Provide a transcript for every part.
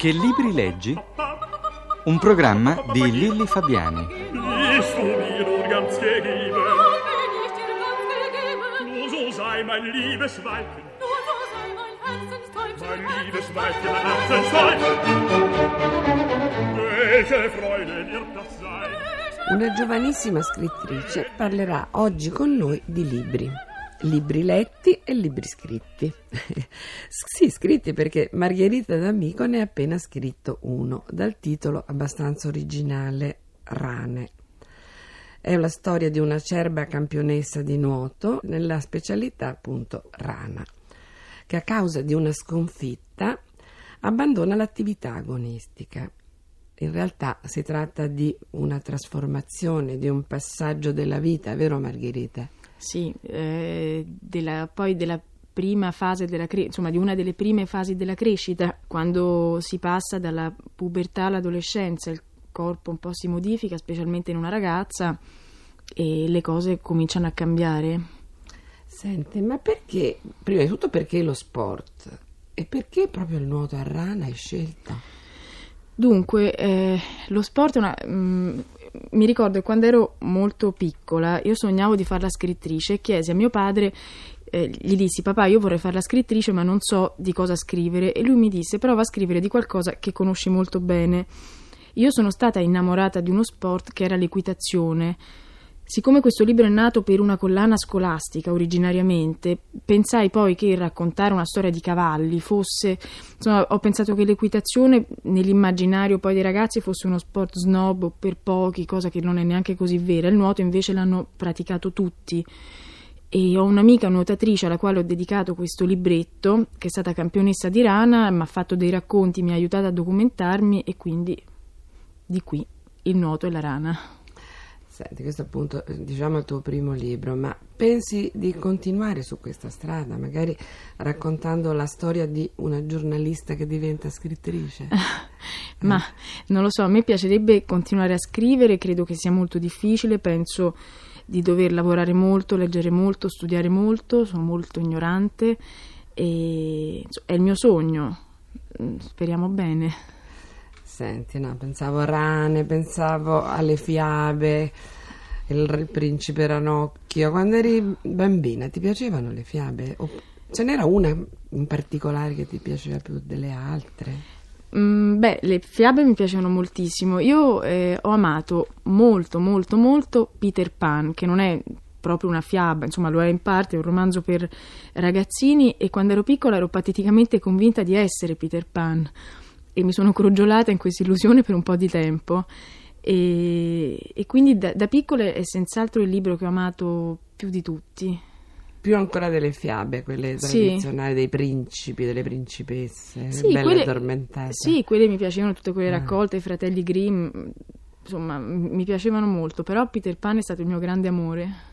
Che libri leggi? Un programma di Lilli Fabiani. Mein liebes Weibchen, mein. Welche Freude wird das sein? Una giovanissima scrittrice parlerà oggi con noi di libri. Libri letti e libri scritti. sì, scritti perché Margherita D'Amico ne ha appena scritto uno, dal titolo abbastanza originale Rane. È la storia di una acerba campionessa di nuoto nella specialità appunto rana, che a causa di una sconfitta abbandona l'attività agonistica. In realtà si tratta di una trasformazione, di un passaggio della vita, vero Margherita? Sì, eh, della, poi della prima fase della cre- insomma di una delle prime fasi della crescita, quando si passa dalla pubertà all'adolescenza, il corpo un po' si modifica, specialmente in una ragazza, e le cose cominciano a cambiare. Senti, ma perché, prima di tutto perché lo sport? E perché proprio il nuoto a rana hai scelto? Dunque, eh, lo sport è una... mm, mi ricordo che quando ero molto piccola io sognavo di fare la scrittrice e chiesi a mio padre, eh, gli dissi papà io vorrei fare la scrittrice ma non so di cosa scrivere e lui mi disse prova a scrivere di qualcosa che conosci molto bene. Io sono stata innamorata di uno sport che era l'equitazione. Siccome questo libro è nato per una collana scolastica originariamente, pensai poi che raccontare una storia di cavalli fosse. Insomma, ho pensato che l'equitazione nell'immaginario poi dei ragazzi fosse uno sport snob per pochi, cosa che non è neanche così vera. Il nuoto invece l'hanno praticato tutti. E ho un'amica nuotatrice alla quale ho dedicato questo libretto, che è stata campionessa di rana, mi ha fatto dei racconti, mi ha aiutato a documentarmi e quindi di qui il nuoto e la rana. Senti, questo appunto eh, diciamo il tuo primo libro, ma pensi di continuare su questa strada, magari raccontando la storia di una giornalista che diventa scrittrice? Ma non lo so, a me piacerebbe continuare a scrivere, credo che sia molto difficile, penso di dover lavorare molto, leggere molto, studiare molto, sono molto ignorante e è il mio sogno, Mm, speriamo bene. Senti, no, pensavo a rane, pensavo alle fiabe, il, principe Ranocchio. Quando eri bambina ti piacevano le fiabe? O ce n'era una in particolare che ti piaceva più delle altre? Mm, beh, le fiabe mi piacevano moltissimo. Io eh, ho amato molto, molto, molto Peter Pan, che non è proprio una fiaba, insomma lo è in parte, è un romanzo per ragazzini e quando ero piccola ero pateticamente convinta di essere Peter Pan e mi sono crogiolata in questa illusione per un po' di tempo e, e quindi da, da piccola è senz'altro il libro che ho amato più di tutti. Più ancora delle fiabe, quelle Sì. tradizionali dei principi, delle principesse, Sì, belle quelle- addormentate. Sì, quelle mi piacevano, tutte quelle Ah. raccolte, i fratelli Grimm, insomma, mi piacevano molto, però Peter Pan è stato il mio grande amore.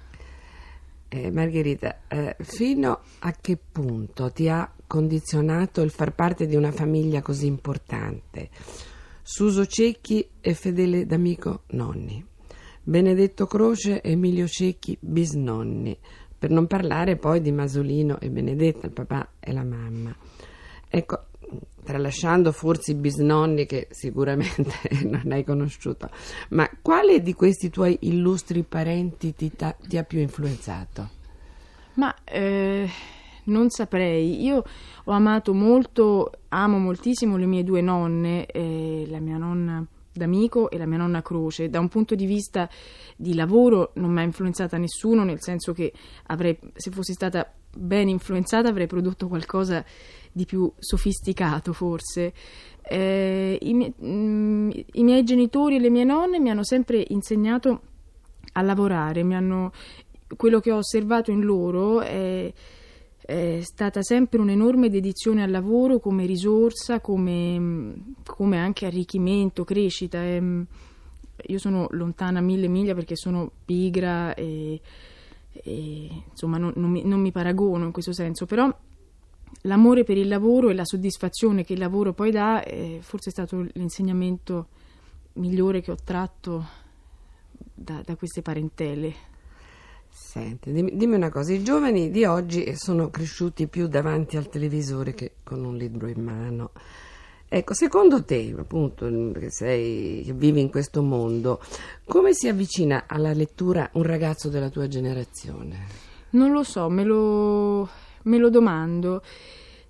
Eh, Margherita, eh, fino a che punto ti ha condizionato il far parte di una famiglia così importante? Suso Cecchi e Fedele D'Amico nonni, Benedetto Croce e Emilio Cecchi bisnonni, per non parlare poi di Masolino e Benedetta, il papà e la mamma. Ecco, tralasciando forse i bisnonni che sicuramente non hai conosciuto, ma quale di questi tuoi illustri parenti ti, ta- ti ha più influenzato? Ma eh, non saprei, io ho amato molto, amo moltissimo le mie due nonne, eh, la mia nonna d'amico e la mia nonna Croce. Da un punto di vista di lavoro non mi ha influenzata nessuno, nel senso che avrei, se fossi stata ben influenzata avrei prodotto qualcosa di più sofisticato forse. Eh, i, mie- mm, I miei genitori e le mie nonne mi hanno sempre insegnato a lavorare, mi hanno, quello che ho osservato in loro è, è stata sempre un'enorme dedizione al lavoro come risorsa, come, come anche arricchimento, crescita. Ehm, Io sono lontana mille miglia perché sono pigra e, e, insomma non, non mi, non mi paragono in questo senso, però l'amore per il lavoro e la soddisfazione che il lavoro poi dà è forse stato l'insegnamento migliore che ho tratto da, da queste parentele. Senti, dimmi, una cosa, i giovani di oggi sono cresciuti più davanti al televisore che con un libro in mano. Ecco, secondo te, appunto, che, sei, che vivi in questo mondo, come si avvicina alla lettura un ragazzo della tua generazione? Non lo so, me lo, me lo domando,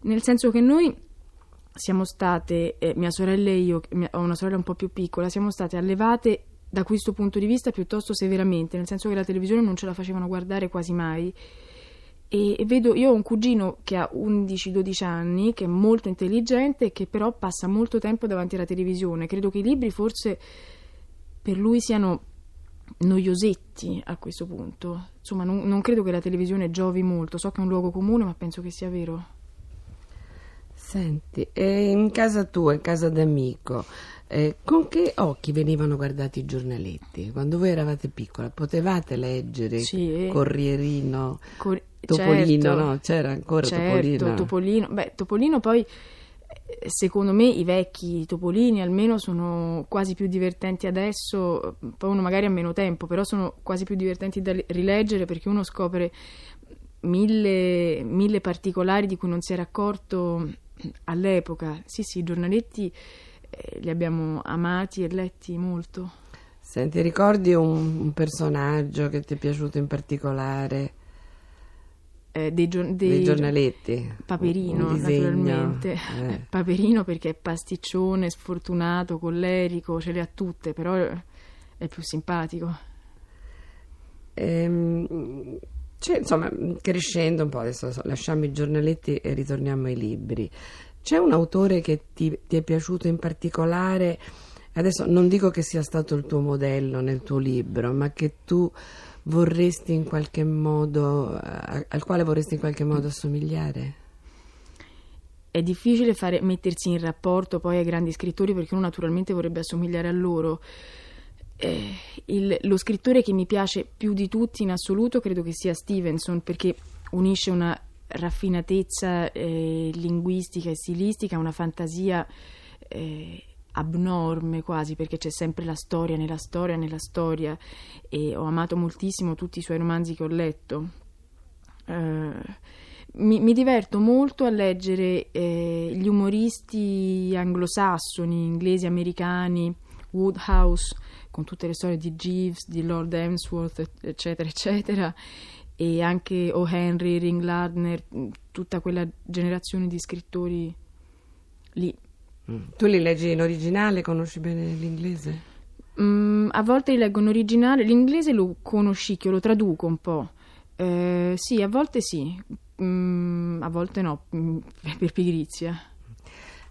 nel senso che noi siamo state, eh, mia sorella e io, ho una sorella un po' più piccola, siamo state allevate da questo punto di vista piuttosto severamente, nel senso che la televisione non ce la facevano guardare quasi mai e vedo, io ho un cugino che ha 11-12 anni, che è molto intelligente, che però passa molto tempo davanti alla televisione. Credo che i libri forse per lui siano noiosetti a questo punto. Insomma, non, non credo che la televisione giovi molto. So che è un luogo comune, ma penso che sia vero. Senti, in casa tua, in casa d'amico, eh, con che occhi venivano guardati i giornaletti? Quando voi eravate piccola, potevate leggere Sì. Corrierino, Cor- Topolino, certo. no? C'era ancora certo, Topolino. Topolino. Beh, Topolino poi, eh, secondo me, i vecchi Topolini almeno sono quasi più divertenti adesso, poi uno magari ha meno tempo, però sono quasi più divertenti da rileggere perché uno scopre mille, mille particolari di cui non si era accorto all'epoca. Sì, sì, i giornaletti li abbiamo amati e letti molto. Senti, ricordi un, un personaggio che ti è piaciuto in particolare Eh, dei, gio- dei dei- giornaletti? Paperino, naturalmente. eh. Paperino perché è pasticcione, sfortunato, collerico, ce le ha tutte, però è più simpatico. Ehm, c'è, insomma, crescendo un po', adesso so, lasciamo i giornaletti e ritorniamo ai libri. C'è un autore che ti, ti è piaciuto in particolare? Adesso non dico che sia stato il tuo modello nel tuo libro, ma che tu vorresti in qualche modo, a- al quale vorresti in qualche modo assomigliare? È difficile fare- mettersi in rapporto poi ai grandi scrittori perché uno naturalmente vorrebbe assomigliare a loro. Eh, il- lo scrittore che mi piace più di tutti in assoluto credo che sia Stevenson perché unisce una raffinatezza eh, linguistica e stilistica, una fantasia eh, abnorme quasi perché c'è sempre la storia nella storia nella storia e ho amato moltissimo tutti i suoi romanzi che ho letto. Eh, mi, mi diverto molto a leggere eh, gli umoristi anglosassoni, inglesi, americani, Woodhouse, con tutte le storie di Jeeves, di Lord Emsworth, eccetera, eccetera, e anche O. Henry, Ring Lardner, tutta quella generazione di scrittori lì. Tu li leggi in originale, conosci bene l'inglese? Mm, a volte li leggo in originale, l'inglese lo conoscicchio, lo traduco un po'. Eh, sì, a volte sì, Mm, a volte no, mm, per pigrizia.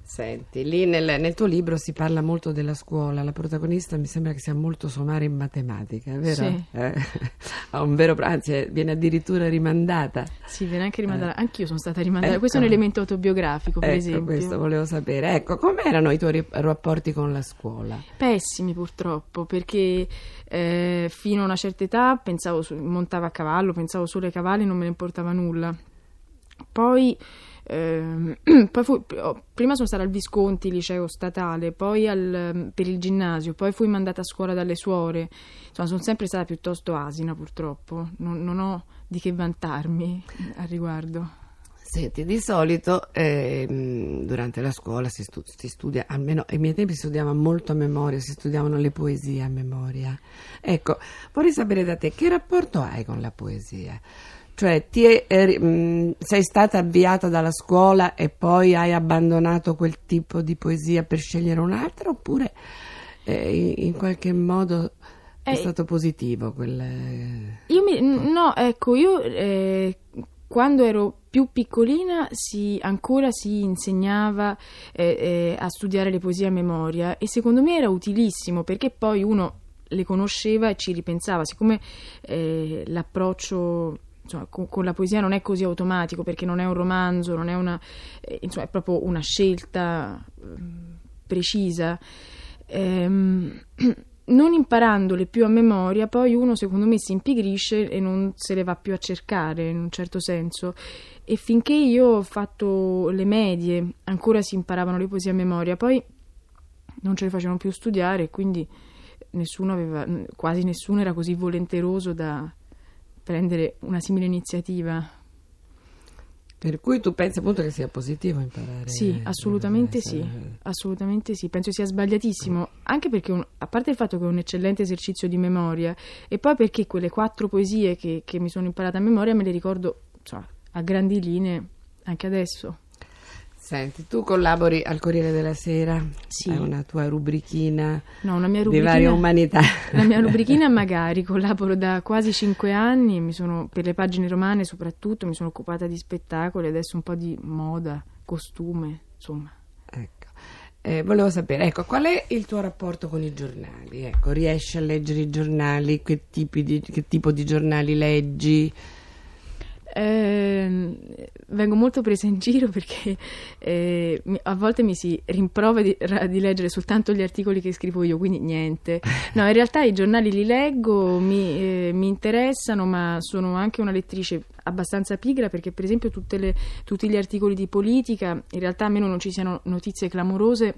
Senti, lì nel, nel tuo libro si parla molto della scuola, la protagonista mi sembra che sia molto somara in matematica, vero? Sì. Eh? Ha un vero, anzi è- viene addirittura rimandata. Sì, viene anche rimandata. Anch'io sono stata rimandata. Ecco. Questo è un elemento autobiografico, per ecco, esempio. questo volevo sapere. Ecco, com'erano i tuoi rapporti con la scuola? Pessimi purtroppo, perché eh, fino a una certa età pensavo, montavo a cavallo, pensavo solo ai cavalli, non me ne importava nulla. Poi, ehm, poi fu- oh, prima sono stata al Visconti, liceo statale, poi al- per il ginnasio, poi fui mandata a scuola dalle suore. Insomma, sono sempre stata piuttosto asina purtroppo, non, non ho di che vantarmi al riguardo. Senti, di solito ehm, durante la scuola si, stu- si studia, almeno ai miei tempi si studiava molto a memoria, si studiavano le poesie a memoria. Ecco, vorrei sapere da te che rapporto hai con la poesia? Cioè, ti è- eri- mh, sei stata avviata dalla scuola e poi hai abbandonato quel tipo di poesia per scegliere un'altra oppure eh, in, qualche modo è Eh, stato positivo quel... Io mi, no, ecco, io eh, quando ero più piccolina si, ancora si insegnava eh, eh, a studiare le poesie a memoria e secondo me era utilissimo perché poi uno le conosceva e ci ripensava, siccome eh, l'approccio insomma, con, con la poesia non è così automatico perché non è un romanzo, non è una, eh, insomma, è proprio una scelta mm, precisa. Ehm, non imparandole più a memoria, poi uno secondo me si impigrisce e non se le va più a cercare in un certo senso. E finché io ho fatto le medie, ancora si imparavano le poesie a memoria, poi non ce le facevano più studiare, quindi nessuno aveva, quasi nessuno era così volenteroso da prendere una simile iniziativa. Per cui tu pensi appunto che sia positivo imparare? Sì, assolutamente sì, essere- assolutamente sì, penso sia sbagliatissimo, anche perché un- a parte il fatto che è un eccellente esercizio di memoria e poi perché quelle quattro poesie che, che mi sono imparate a memoria me le ricordo insomma, a grandi linee anche adesso. Senti, tu collabori al Corriere della Sera, Sì. hai una tua rubrichina No, una mia di varie rubrichina, umanità. la mia rubrichina magari, collaboro da quasi cinque anni, mi sono, per le pagine romane soprattutto, mi sono occupata di spettacoli, adesso un po' di moda, costume, insomma. Ecco. Eh, volevo sapere, ecco, qual è il tuo rapporto con i giornali? Ecco, riesci a leggere i giornali? Che, tipi di- che tipo di giornali leggi? Ehm, vengo molto presa in giro perché eh, a volte mi si rimprovera di, di leggere soltanto gli articoli che scrivo io, quindi niente. No, in realtà i giornali li leggo, mi, eh, mi interessano, ma sono anche una lettrice abbastanza pigra perché per esempio le- tutti gli articoli di politica, in realtà a meno non ci siano notizie clamorose,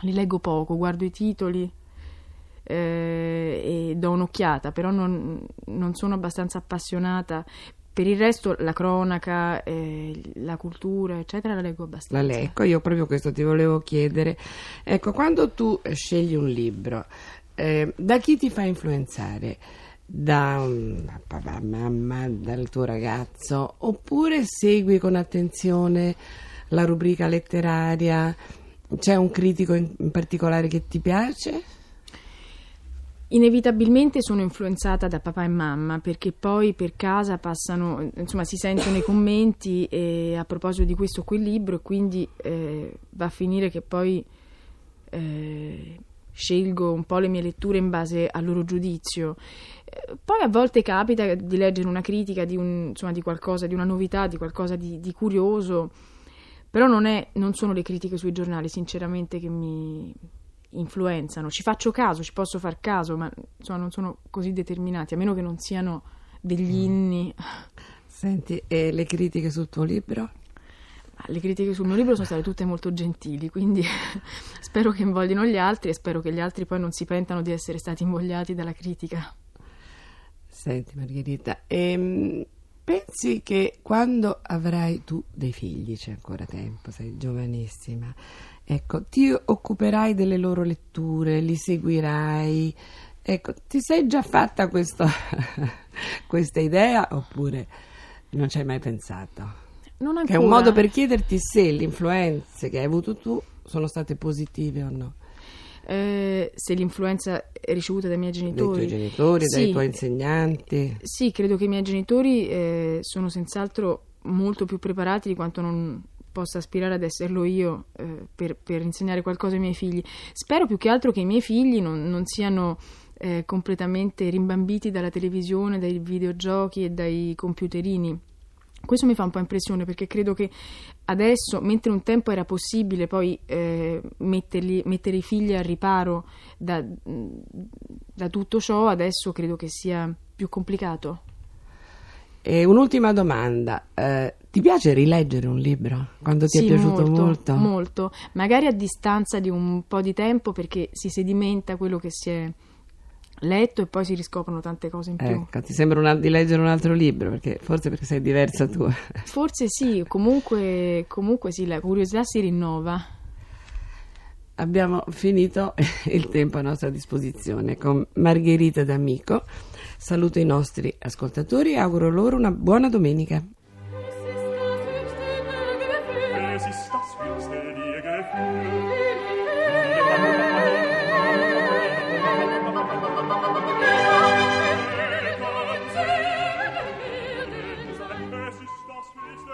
li leggo poco, guardo i titoli eh, e do un'occhiata, però non, non sono abbastanza appassionata. Per il resto la cronaca, eh, la cultura, eccetera, la leggo La abbastanza. leggo, io proprio questo ti volevo chiedere. Ecco, quando tu scegli un libro, eh, da chi ti fa influenzare? Da um, papà, mamma, dal tuo ragazzo? Oppure segui con attenzione la rubrica letteraria? C'è un critico in particolare che ti piace? Inevitabilmente sono influenzata da papà e mamma perché poi per casa passano, insomma, si sentono i commenti a proposito di questo o quel libro e quindi eh, va a finire che poi eh, scelgo un po' le mie letture in base al loro giudizio. Eh, Poi a volte capita di leggere una critica di, un- insomma, di qualcosa, di una novità, di qualcosa di, di curioso, però non, è- non sono le critiche sui giornali, sinceramente, che mi influenzano. Ci faccio caso, ci posso far caso, ma insomma, non sono così determinati, a meno che non siano degli inni. Senti, e le critiche sul tuo libro? Le critiche sul mio libro sono state tutte molto gentili, quindi spero che invoglino gli altri e spero che gli altri poi non si pentano di essere stati invogliati dalla critica. Senti Margherita, ehm, pensi che quando avrai tu dei figli, c'è ancora tempo, sei giovanissima, ecco, ti occuperai delle loro letture, li seguirai, ecco, ti sei già fatta questo- questa idea oppure non ci hai mai pensato? Non Che ancora. è un modo per chiederti se le influenze che hai avuto tu sono state positive o no, Eh, se l'influenza è ricevuta dai miei dai genitori. tuoi genitori, dai Sì, tuoi insegnanti. Sì, credo che i miei genitori eh, sono senz'altro molto più preparati di quanto non possa aspirare ad esserlo io eh, per, per insegnare qualcosa ai miei figli. Spero più che altro che i miei figli non, non siano eh, completamente rimbambiti dalla televisione, dai videogiochi e dai computerini. Questo mi fa un po' impressione perché credo che adesso, mentre un tempo era possibile poi eh, metterli- mettere i figli al riparo da, da tutto ciò, adesso credo che sia più complicato. E un'ultima domanda, eh, ti piace rileggere un libro quando ti Sì, è piaciuto molto, molto? molto. Magari a distanza di un po' di tempo perché si sedimenta quello che si è letto e poi si riscoprono tante cose in più. Ecco, ti sembra una- di leggere un altro libro, perché, forse perché sei diversa tu. Forse sì, comunque, comunque sì, la curiosità si rinnova. Abbiamo finito il tempo a nostra disposizione con Margherita D'Amico. Saluto i nostri ascoltatori e auguro loro una buona domenica.